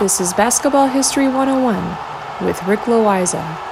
This is Basketball History 101 with Rick Loayza.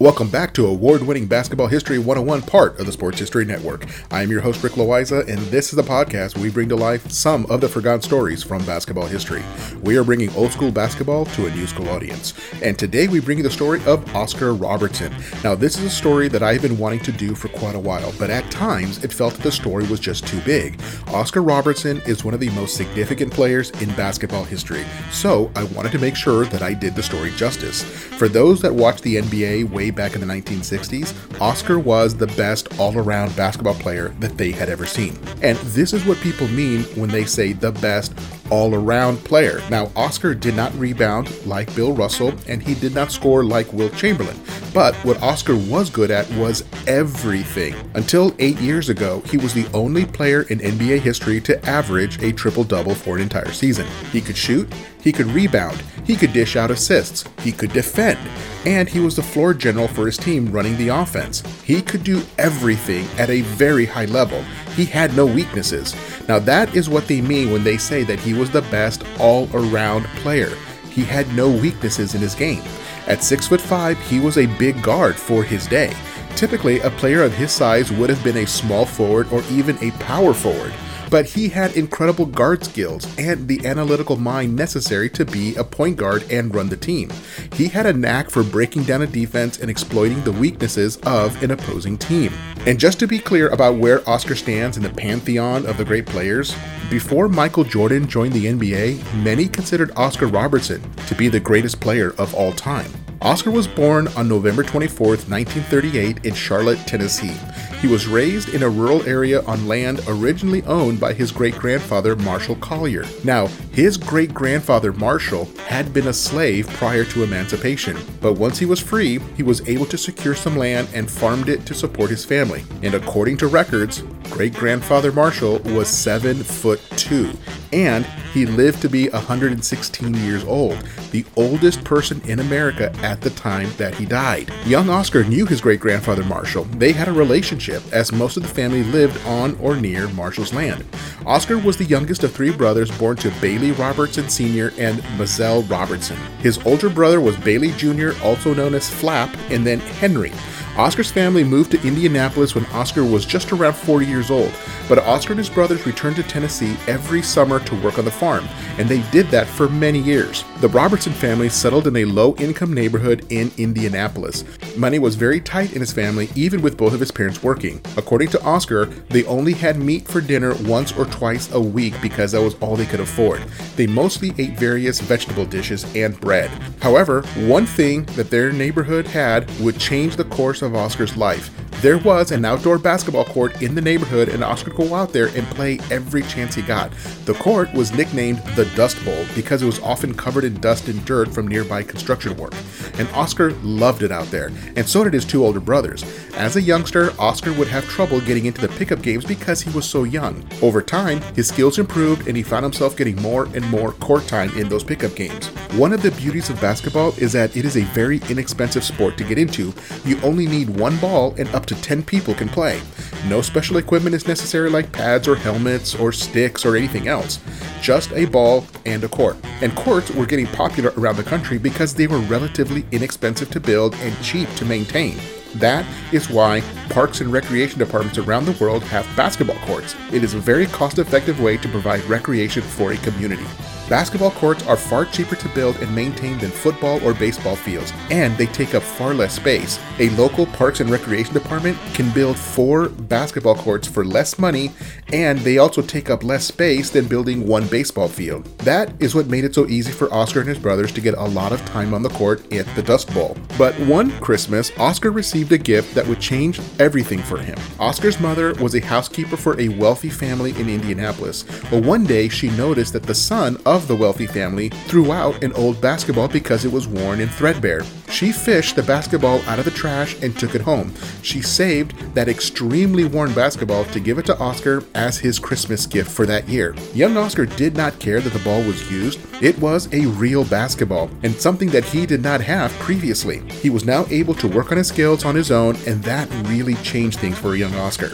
Welcome back to award winning Basketball History 101 part of the Sports History Network. I am your host, Rick Loayza, and this is the podcast where we bring to life some of the forgotten stories from basketball history. We are bringing old school basketball to a new school audience. And today we bring you the story of Oscar Robertson. Now, this is a story that I've been wanting to do for quite a while, but at times it felt that the story was just too big. Oscar Robertson is one of the most significant players in basketball history, so I wanted to make sure that I did the story justice. For those that watch the NBA way back in the 1960s, Oscar was the best all around basketball player that they had ever seen. And this is what people mean when they say the best all around player. Now, Oscar did not rebound like Bill Russell, and he did not score like Wilt Chamberlain. But what Oscar was good at was everything. Until eight years ago, he was the only player in NBA history to average a triple double for an entire season. He could shoot, he could rebound, he could dish out assists, he could defend, and he was the floor general for his team running the offense. He could do everything at a very high level. He had no weaknesses. Now, that is what they mean when they say that he was the best all around player. He had no weaknesses in his game. At 6 foot 5, he was a big guard for his day. Typically, a player of his size would have been a small forward or even a power forward but he had incredible guard skills and the analytical mind necessary to be a point guard and run the team. He had a knack for breaking down a defense and exploiting the weaknesses of an opposing team. And just to be clear about where Oscar stands in the pantheon of the great players, before Michael Jordan joined the NBA, many considered Oscar Robertson to be the greatest player of all time. Oscar was born on November 24, 1938, in Charlotte, Tennessee. He was raised in a rural area on land originally owned by his great grandfather, Marshall Collier. Now, his great grandfather, Marshall, had been a slave prior to emancipation, but once he was free, he was able to secure some land and farmed it to support his family. And according to records, great grandfather Marshall was 7 foot 2 and he lived to be 116 years old, the oldest person in America at the time that he died. Young Oscar knew his great grandfather Marshall. They had a relationship, as most of the family lived on or near Marshall's land. Oscar was the youngest of three brothers born to Bailey Robertson Sr. and Mazzelle Robertson. His older brother was Bailey Jr., also known as Flap, and then Henry. Oscar's family moved to Indianapolis when Oscar was just around 40 years old, but Oscar and his brothers returned to Tennessee every summer to work on the farm, and they did that for many years. The Robertson family settled in a low income neighborhood in Indianapolis. Money was very tight in his family, even with both of his parents working. According to Oscar, they only had meat for dinner once or twice a week because that was all they could afford. They mostly ate various vegetable dishes and bread. However, one thing that their neighborhood had would change the course of of Oscar's life. There was an outdoor basketball court in the neighborhood, and Oscar could go out there and play every chance he got. The court was nicknamed the Dust Bowl because it was often covered in dust and dirt from nearby construction work. And Oscar loved it out there, and so did his two older brothers. As a youngster, Oscar would have trouble getting into the pickup games because he was so young. Over time, his skills improved, and he found himself getting more and more court time in those pickup games. One of the beauties of basketball is that it is a very inexpensive sport to get into. You only need one ball and up to 10 people can play. No special equipment is necessary like pads or helmets or sticks or anything else. Just a ball and a court. And courts were getting popular around the country because they were relatively inexpensive to build and cheap to maintain. That is why parks and recreation departments around the world have basketball courts. It is a very cost effective way to provide recreation for a community. Basketball courts are far cheaper to build and maintain than football or baseball fields, and they take up far less space. A local Parks and Recreation department can build four basketball courts for less money, and they also take up less space than building one baseball field. That is what made it so easy for Oscar and his brothers to get a lot of time on the court at the Dust Bowl. But one Christmas, Oscar received a gift that would change everything for him. Oscar's mother was a housekeeper for a wealthy family in Indianapolis, but one day she noticed that the son of the wealthy family threw out an old basketball because it was worn and threadbare. She fished the basketball out of the trash and took it home. She saved that extremely worn basketball to give it to Oscar as his Christmas gift for that year. Young Oscar did not care that the ball was used. It was a real basketball and something that he did not have previously. He was now able to work on his skills on his own, and that really changed things for young Oscar.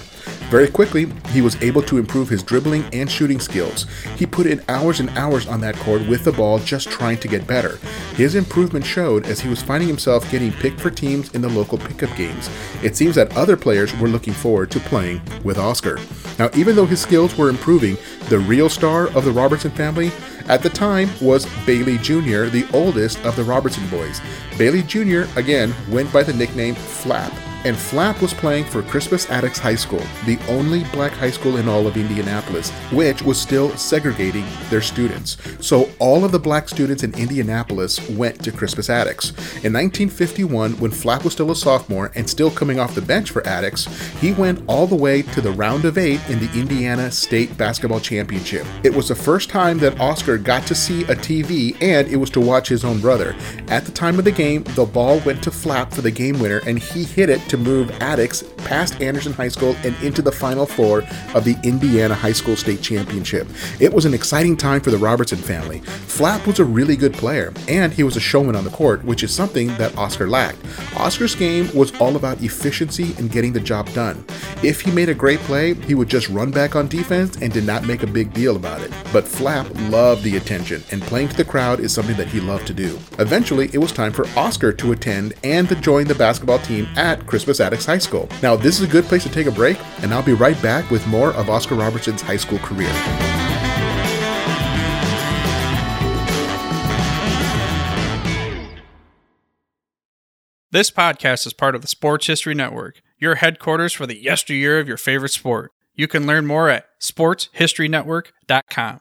Very quickly, he was able to improve his dribbling and shooting skills. He put in hours and hours on that court with the ball just trying to get better. His improvement showed as he was finding himself getting picked for teams in the local pickup games. It seems that other players were looking forward to playing with Oscar. Now, even though his skills were improving, the real star of the Robertson family at the time was Bailey Jr., the oldest of the Robertson boys. Bailey Jr., again, went by the nickname Flap and Flap was playing for Crispus Attucks High School, the only black high school in all of Indianapolis, which was still segregating their students. So all of the black students in Indianapolis went to Crispus Attucks. In 1951, when Flap was still a sophomore and still coming off the bench for Attucks, he went all the way to the round of eight in the Indiana State Basketball Championship. It was the first time that Oscar got to see a TV, and it was to watch his own brother. At the time of the game, the ball went to Flap for the game winner, and he hit it to move Attucks past Anderson High School and into the Final Four of the Indiana High School State Championship. It was an exciting time for the Robertson family. Flap was a really good player, and he was a showman on the court, which is something that Oscar lacked. Oscar's game was all about efficiency and getting the job done. If he made a great play, he would just run back on defense and did not make a big deal about it. But Flap loved the attention, and playing to the crowd is something that he loved to do. Eventually, it was time for Oscar to attend and to join the basketball team at Crispus Attucks High School. Now, this is a good place to take a break, and I'll be right back with more of Oscar Robertson's high school career. This podcast is part of the Sports History Network, your headquarters for the yesteryear of your favorite sport. You can learn more at sportshistorynetwork.com.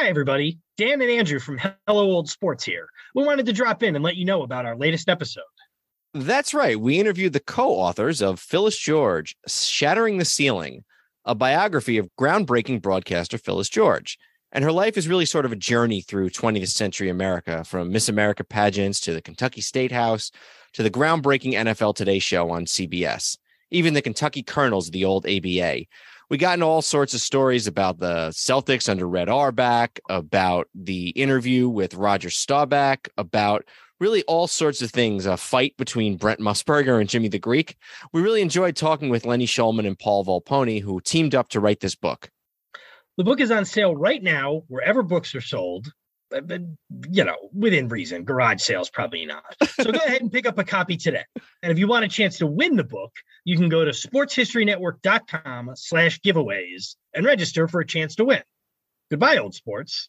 Hi, everybody. Dan and Andrew from Hello Old Sports here. We wanted to drop in and let you know about our latest episode. That's right. We interviewed the co authors of Phyllis George, Shattering the Ceiling, a biography of groundbreaking broadcaster Phyllis George. And her life is really sort of a journey through 20th century America, from Miss America pageants to the Kentucky State House to the groundbreaking NFL Today show on CBS, even the Kentucky Colonels of the old ABA we got into all sorts of stories about the Celtics under Red Auerbach, about the interview with Roger Staubach, about really all sorts of things. A fight between Brent Musburger and Jimmy the Greek. We really enjoyed talking with Lenny Shulman and Paul Volpone, who teamed up to write this book. The book is on sale right now wherever books are sold you know, within reason. Garage sales, probably not. So go ahead and pick up a copy today. And if you want a chance to win the book, you can go to sportshistorynetwork.com slash giveaways and register for a chance to win. Goodbye, old sports.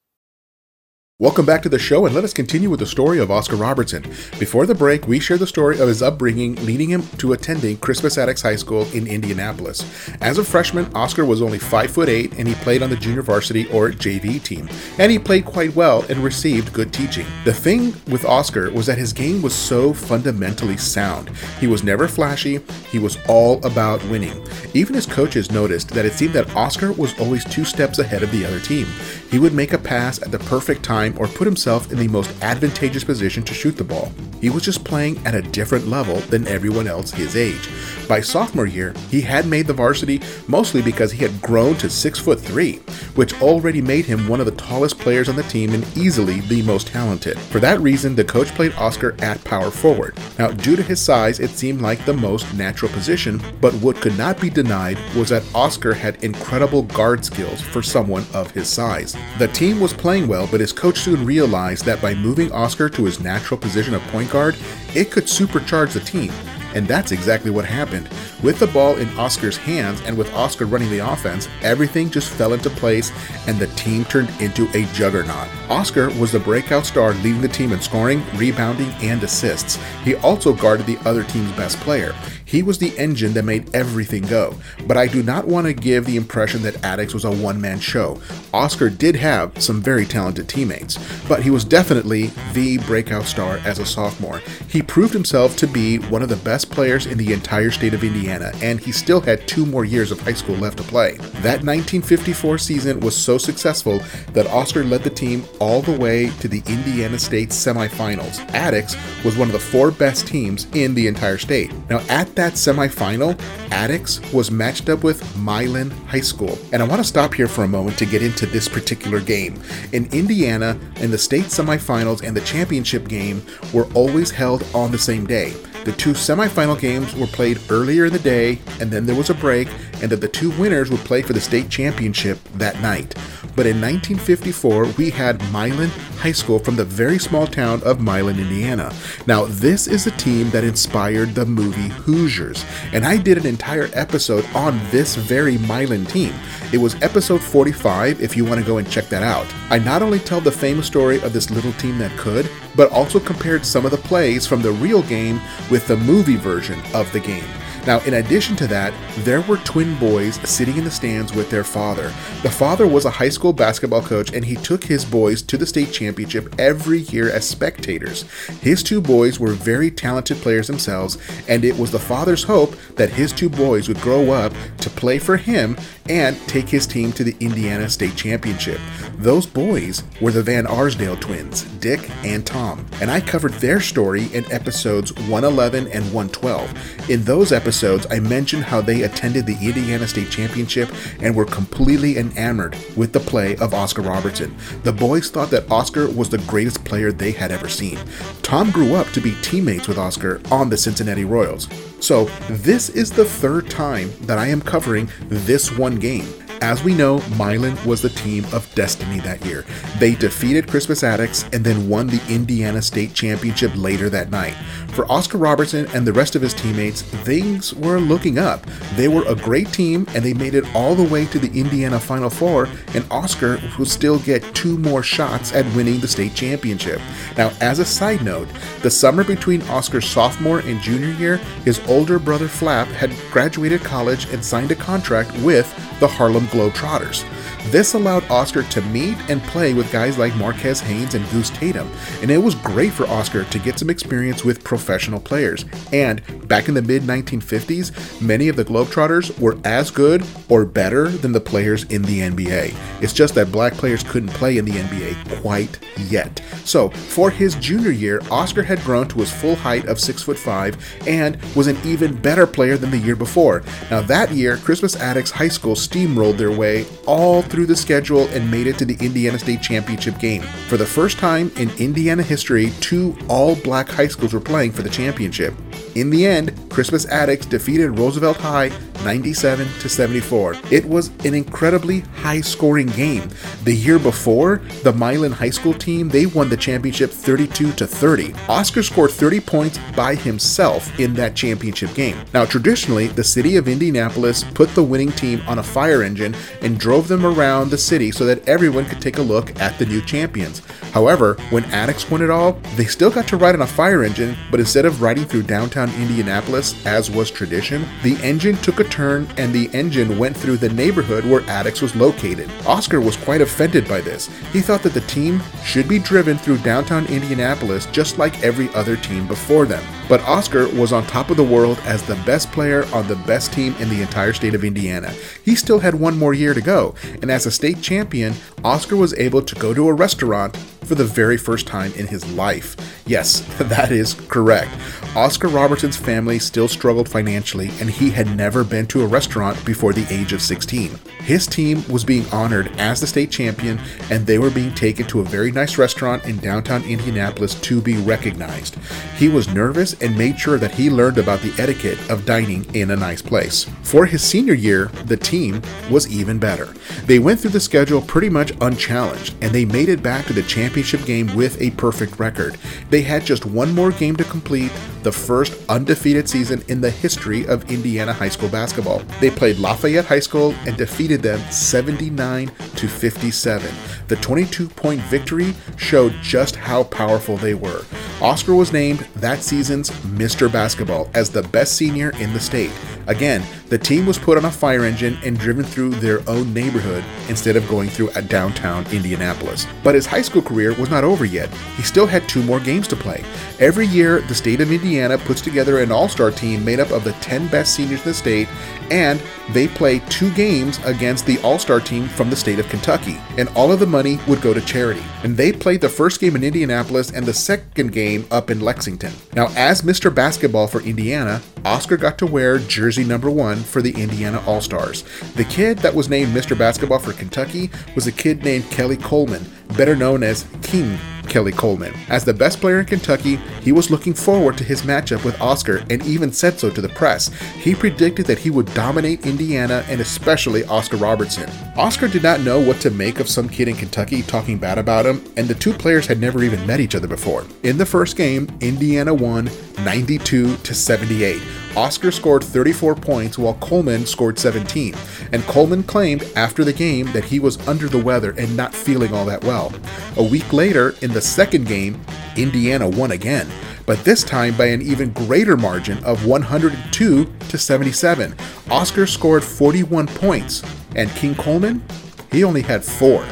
Welcome back to the show, and let us continue with the story of Oscar Robertson. Before the break, we share the story of his upbringing leading him to attending Crispus Attucks High School in Indianapolis. As a freshman, Oscar was only 5 foot 8 and he played on the junior varsity or JV team. And he played quite well and received good teaching. The thing with Oscar was that his game was so fundamentally sound. He was never flashy, he was all about winning. Even his coaches noticed that it seemed that Oscar was always two steps ahead of the other team. He would make a pass at the perfect time or put himself in the most advantageous position to shoot the ball. He was just playing at a different level than everyone else his age. By sophomore year, he had made the varsity mostly because he had grown to 6 foot 3, which already made him one of the tallest players on the team and easily the most talented. For that reason, the coach played Oscar at power forward. Now, due to his size, it seemed like the most natural position, but what could not be denied was that Oscar had incredible guard skills for someone of his size. The team was playing well, but his coach soon realized that by moving Oscar to his natural position of point guard, it could supercharge the team. And that's exactly what happened. With the ball in Oscar's hands and with Oscar running the offense, everything just fell into place and the team turned into a juggernaut. Oscar was the breakout star leading the team in scoring, rebounding, and assists. He also guarded the other team's best player. He was the engine that made everything go. But I do not want to give the impression that Attucks was a one man show. Oscar did have some very talented teammates, but he was definitely the breakout star as a sophomore. He proved himself to be one of the best players in the entire state of Indiana, and he still had two more years of high school left to play. That 1954 season was so successful that Oscar led the team all the way to the Indiana State semifinals. Attucks was one of the four best teams in the entire state. Now, at that semifinal, Attucks was matched up with Milan High School. And I want to stop here for a moment to get into this particular game. In Indiana, in the state semifinals and the championship game were always held on the same day. The two semifinal games were played earlier in the day, and then there was a break, and that the two winners would play for the state championship that night. But in 1954, we had Milan High School from the very small town of Milan, Indiana. Now, this is a team that inspired the movie Hoosiers, and I did an entire episode on this very Milan team. It was episode 45 if you want to go and check that out. I not only tell the famous story of this little team that could, but also compared some of the plays from the real game with the movie version of the game. Now, in addition to that, there were twin boys sitting in the stands with their father. The father was a high school basketball coach and he took his boys to the state championship every year as spectators. His two boys were very talented players themselves, and it was the father's hope that his two boys would grow up to play for him and take his team to the Indiana State Championship. Those boys were the Van Arsdale twins, Dick and Tom, and I covered their story in episodes 111 and 112. In those episodes, I mentioned how they attended the Indiana State Championship and were completely enamored with the play of Oscar Robertson. The boys thought that Oscar was the greatest player they had ever seen. Tom grew up to be teammates with Oscar on the Cincinnati Royals. So, this is the third time that I am covering this one game. As we know, Milan was the team of destiny that year. They defeated Crispus Attucks and then won the Indiana State Championship later that night. For Oscar Robertson and the rest of his teammates, things were looking up. They were a great team and they made it all the way to the Indiana Final Four, and Oscar will still get two more shots at winning the state championship. Now, as a side note, the summer between Oscar's sophomore and junior year, his older brother Flap had graduated college and signed a contract with the Harlem Globetrotters. This allowed Oscar to meet and play with guys like Marques Haynes and Goose Tatum, and it was great for Oscar to get some experience with professional players. And back in the mid 1950s, many of the Globetrotters were as good or better than the players in the NBA. It's just that black players couldn't play in the NBA quite yet. So, for his junior year, Oscar had grown to his full height of 6 foot 5 and was an even better player than the year before. Now, that year, Crispus Attucks High School steamrolled their way all through the schedule and made it to the Indiana State Championship game. For the first time in Indiana history, two all black high schools were playing for the championship. In the end, Crispus Attucks defeated Roosevelt High 97 to 74. It was an incredibly high scoring game. The year before, the Milan High School team, they won the championship 32 to 30. Oscar scored 30 points by himself in that championship game. Now, traditionally, the city of Indianapolis put the winning team on a fire engine and drove them around the city so that everyone could take a look at the new champions. However, when Attucks won it all, they still got to ride on a fire engine, but instead of riding through downtown Indianapolis, as was tradition, the engine took a turn and the engine went through the neighborhood where Attucks was located. Oscar was quite offended by this. He thought that the team should be driven through downtown Indianapolis just like every other team before them. But Oscar was on top of the world as the best player on the best team in the entire state of Indiana. He still had one more year to go, and as a state champion, Oscar was able to go to a restaurant for the very first time in his life. Yes, that is correct. Oscar Robertson's family still struggled financially, and he had never been to a restaurant before the age of 16. His team was being honored as the state champion, and they were being taken to a very nice restaurant in downtown Indianapolis to be recognized. He was nervous and made sure that he learned about the etiquette of dining in a nice place. For his senior year, the team was even better. They went through the schedule pretty much unchallenged, and they made it back to the championship game with a perfect record. They had just one more game to complete, the first undefeated season in the history of Indiana high school basketball. They played Lafayette High School and defeated them 79 to 57. The 22 point victory showed just how powerful they were. Oscar was named that season's Mr. Basketball as the best senior in the state. Again, the team was put on a fire engine and driven through their own neighborhood instead of going through a downtown Indianapolis. But his high school career was not over yet. He still had two more games to play. Every year, the state of Indiana puts together an all star team made up of the 10 best seniors in the state, and they play two games against the all star team from the state of Kentucky. And all of the money would go to charity. And they played the first game in Indianapolis and the second game up in Lexington. Now, as Mr. Basketball for Indiana, Oscar got to wear jersey number one for the Indiana All Stars. The kid that was named Mr. Basketball for Kentucky was a kid named Kelly Coleman, better known as King Kelly Coleman. As the best player in Kentucky, he was looking forward to his matchup with Oscar and even said so to the press. He predicted that he would dominate Indiana and especially Oscar Robertson. Oscar did not know what to make of some kid in Kentucky talking bad about him, and the two players had never even met each other before. In the first game, Indiana won 92 to 78. Oscar scored 34 points while Coleman scored 17, and Coleman claimed after the game that he was under the weather and not feeling all that well. A week later, in the second game, Indiana won again, but this time by an even greater margin of 102 to 77. Oscar scored 41 points, and King Coleman, he only had four.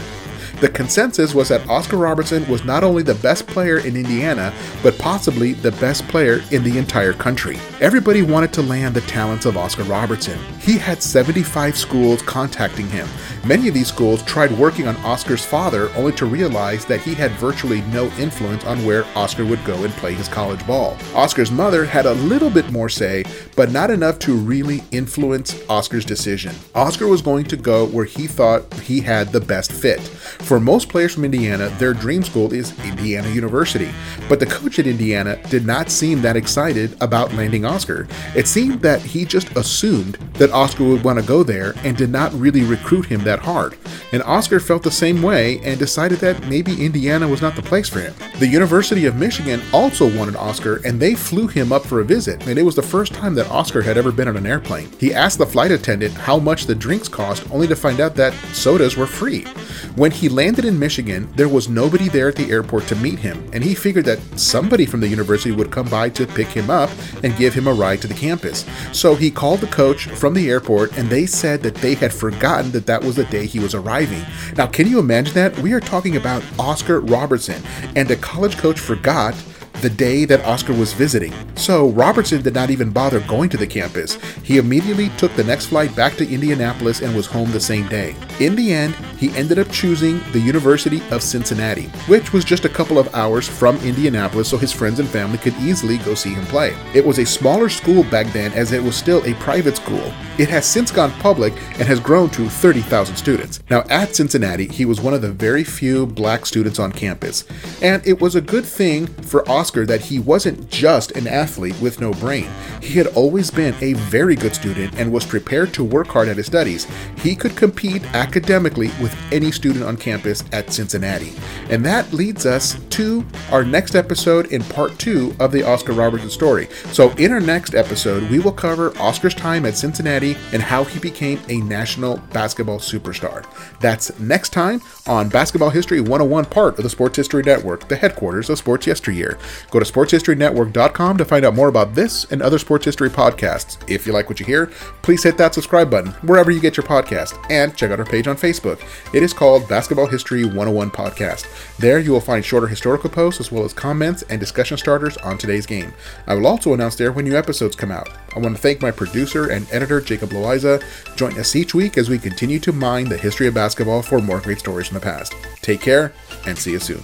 The consensus was that Oscar Robertson was not only the best player in Indiana, but possibly the best player in the entire country. Everybody wanted to land the talents of Oscar Robertson. He had 75 schools contacting him. Many of these schools tried working on Oscar's father only to realize that he had virtually no influence on where Oscar would go and play his college ball. Oscar's mother had a little bit more say, but not enough to really influence Oscar's decision. Oscar was going to go where he thought he had the best fit. For most players from Indiana, their dream school is Indiana University, but the coach at Indiana did not seem that excited about landing Oscar. It seemed that he just assumed that Oscar would want to go there and did not really recruit him that hard. And Oscar felt the same way and decided that maybe Indiana was not the place for him. The University of Michigan also wanted Oscar and they flew him up for a visit, and it was the first time that Oscar had ever been on an airplane. He asked the flight attendant how much the drinks cost, only to find out that sodas were free. When he landed in Michigan, there was nobody there at the airport to meet him, and he figured that somebody from the university would come by to pick him up and give him a ride to the campus. So he called the coach from the airport, and they said that they had forgotten that that was the day he was arriving. Now, can you imagine that? We are talking about Oscar Robertson, and a college coach forgot the day that Oscar was visiting. So Robertson did not even bother going to the campus. He immediately took the next flight back to Indianapolis and was home the same day. In the end, he ended up choosing the University of Cincinnati, which was just a couple of hours from Indianapolis so his friends and family could easily go see him play. It was a smaller school back then as it was still a private school. It has since gone public and has grown to 30,000 students. Now at Cincinnati, he was one of the very few black students on campus, and it was a good thing for Oscar Oscar that he wasn't just an athlete with no brain. He had always been a very good student and was prepared to work hard at his studies. He could compete academically with any student on campus at Cincinnati. And that leads us to our next episode in part two of the Oscar Robertson story. So, in our next episode, we will cover Oscar's time at Cincinnati and how he became a national basketball superstar. That's next time on Basketball History 101, part of the Sports History Network, the headquarters of Sports Yesteryear. Go to sportshistorynetwork.com to find out more about this and other sports history podcasts. If you like what you hear, please hit that subscribe button wherever you get your podcast and check out our page on Facebook. It is called Basketball History 101 Podcast. There you will find shorter historical posts as well as comments and discussion starters on today's game. I will also announce there when new episodes come out. I want to thank my producer and editor, Jacob Loayza. Join us each week as we continue to mine the history of basketball for more great stories from the past. Take care and see you soon.